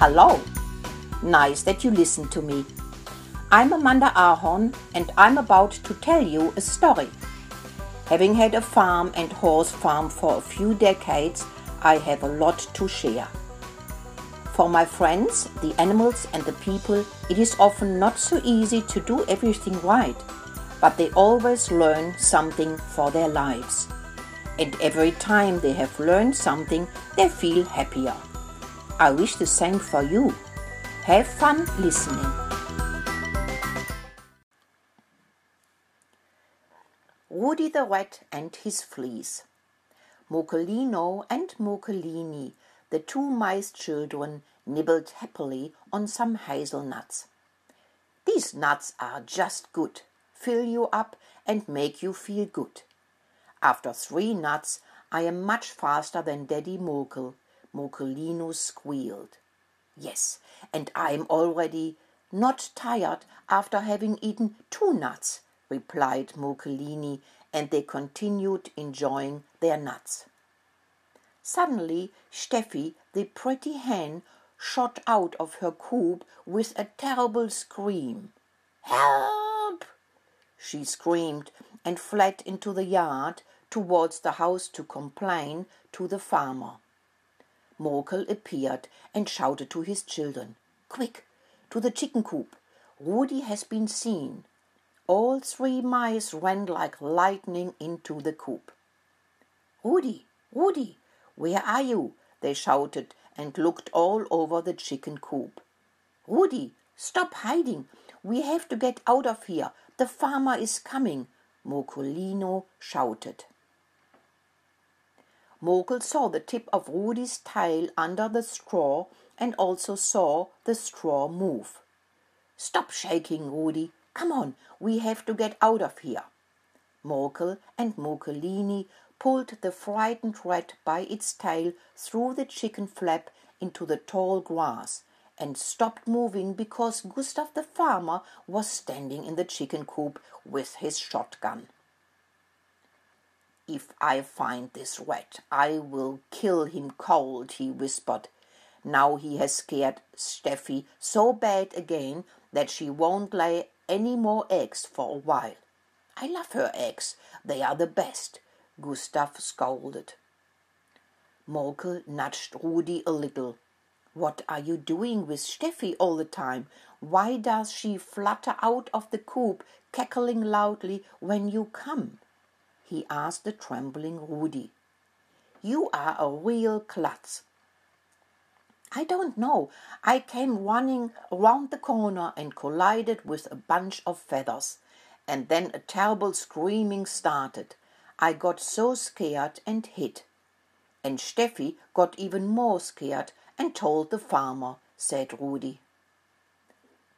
Hello! Nice that you listen to me. I'm Amanda Ahorn and I'm about to tell you a story. Having had a farm and horse farm for a few decades, I have a lot to share. For my friends, the animals and the people, it is often not so easy to do everything right, but they always learn something for their lives. And every time they have learned something, they feel happier. I wish the same for you. Have fun listening. Rudi the Rat and his Fleas. Murkelino and Murkelini, the two mice children, nibbled happily on some hazelnuts. These nuts are just good, fill you up and make you feel good. After three nuts, I am much faster than Daddy Murkel, Murkelino squealed. Yes, and I'm already not tired after having eaten two nuts, replied Murkelini, and they continued enjoying their nuts. Suddenly, Steffi, the pretty hen, shot out of her coop with a terrible scream. Help! she screamed and fled into the yard towards the house to complain to the farmer. Murkel appeared and shouted to his children, Quick, to the chicken coop. Rudi has been seen. All three mice ran like lightning into the coop. Rudi, Rudi, where are you? they shouted and looked all over the chicken coop. Rudi, stop hiding. We have to get out of here. The farmer is coming, Murkelino shouted. Murkel saw the tip of Rudi's tail under the straw and also saw the straw move. Stop shaking, Rudi. Come on, we have to get out of here. Murkel and Murkelini pulled the frightened rat by its tail through the chicken flap into the tall grass and stopped moving because Gustav the farmer was standing in the chicken coop with his shotgun. If I find this rat, I will kill him cold, he whispered. Now he has scared Steffi so bad again that she won't lay any more eggs for a while. I love her eggs, they are the best, Gustav scolded. Murkel nudged Rudi a little. What are you doing with Steffi all the time? Why does she flutter out of the coop, cackling loudly when you come? He asked the trembling Rudi. You are a real klutz. I don't know. I came running round the corner and collided with a bunch of feathers. And then a terrible screaming started. I got so scared and hid. And Steffi got even more scared and told the farmer, said Rudi.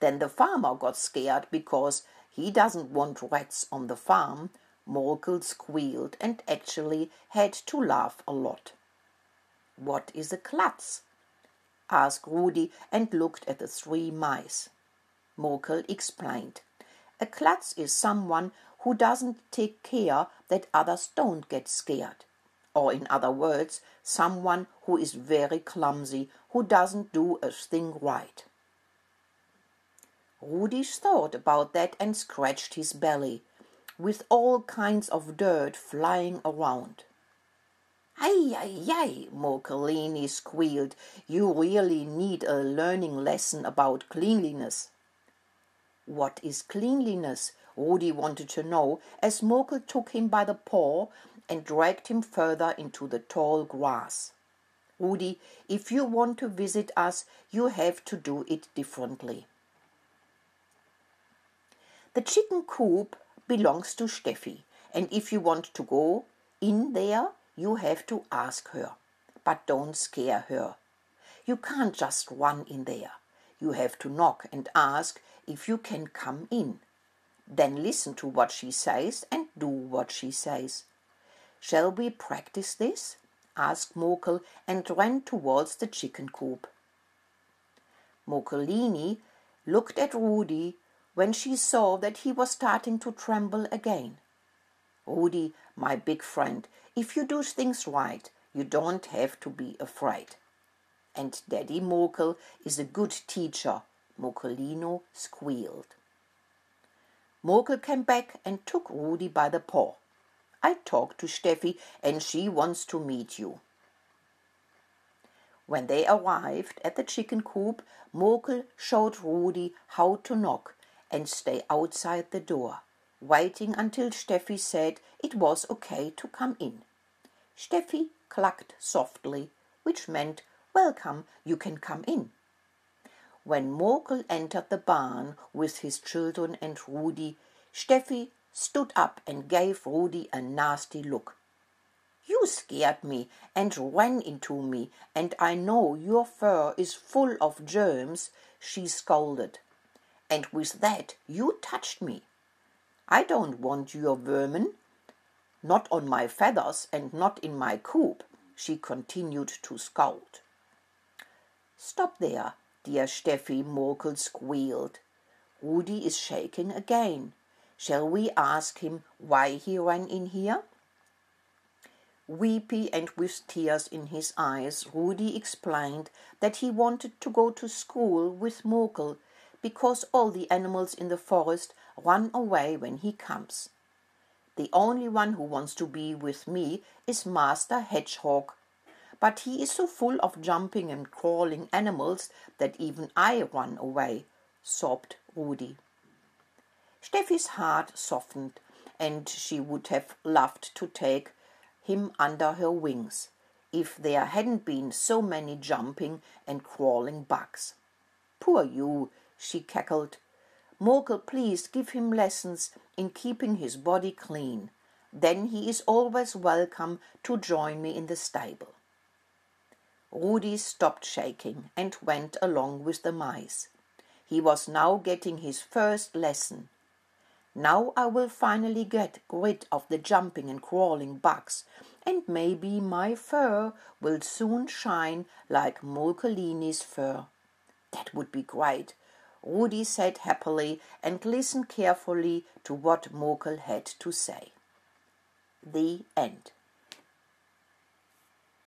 Then the farmer got scared because he doesn't want rats on the farm, Murkel squealed and actually had to laugh a lot. What is a klutz? asked Rudi and looked at the three mice. Murkel explained. A klutz is someone who doesn't take care that others don't get scared. Or, in other words, someone who is very clumsy, who doesn't do a thing right. Rudi thought about that and scratched his belly with all kinds of dirt flying around. Ay, ay, ay, Murkelini squealed. You really need a learning lesson about cleanliness. What is cleanliness? Rudi wanted to know as Murkel took him by the paw and dragged him further into the tall grass. Rudi, if you want to visit us, you have to do it differently. The chicken coop belongs to Steffi, and if you want to go in there, you have to ask her. But don't scare her. You can't just run in there. You have to knock and ask if you can come in. Then listen to what she says and do what she says. Shall we practice this? asked Murkel and ran towards the chicken coop. Murkelini looked at Rudi when she saw that he was starting to tremble again. Rudi, my big friend, if you do things right, you don't have to be afraid. and Daddy Murkel is a good teacher, Murkelino squealed. Murkel came back and took Rudi by the paw. I talked to Steffi and she wants to meet you. When they arrived at the chicken coop, Murkel showed Rudi how to knock and stay outside the door, waiting until Steffi said it was okay to come in. Steffi clucked softly, which meant, Welcome, you can come in. When Murkel entered the barn with his children and Rudi, Steffi stood up and gave Rudi a nasty look. You scared me and ran into me, and I know your fur is full of germs, she scolded. And with that you touched me. I don't want your vermin. Not on my feathers and not in my coop, she continued to scold. Stop there, dear Steffi, Murkel squealed. Rudi is shaking again. Shall we ask him why he ran in here? Weepy and with tears in his eyes, Rudi explained that he wanted to go to school with Murkel because all the animals in the forest run away when he comes. The only one who wants to be with me is Master Hedgehog, but he is so full of jumping and crawling animals that even I run away, sobbed Rudi. Steffi's heart softened, and she would have loved to take him under her wings if there hadn't been so many jumping and crawling bugs. Poor you, she cackled. Murkel, please give him lessons in keeping his body clean. Then he is always welcome to join me in the stable. Rudi stopped shaking and went along with the mice. He was now getting his first lesson. Now I will finally get rid of the jumping and crawling bugs, and maybe my fur will soon shine like Murkelini's fur. That would be great, Rudi said happily and listened carefully to what Murkel had to say. The end.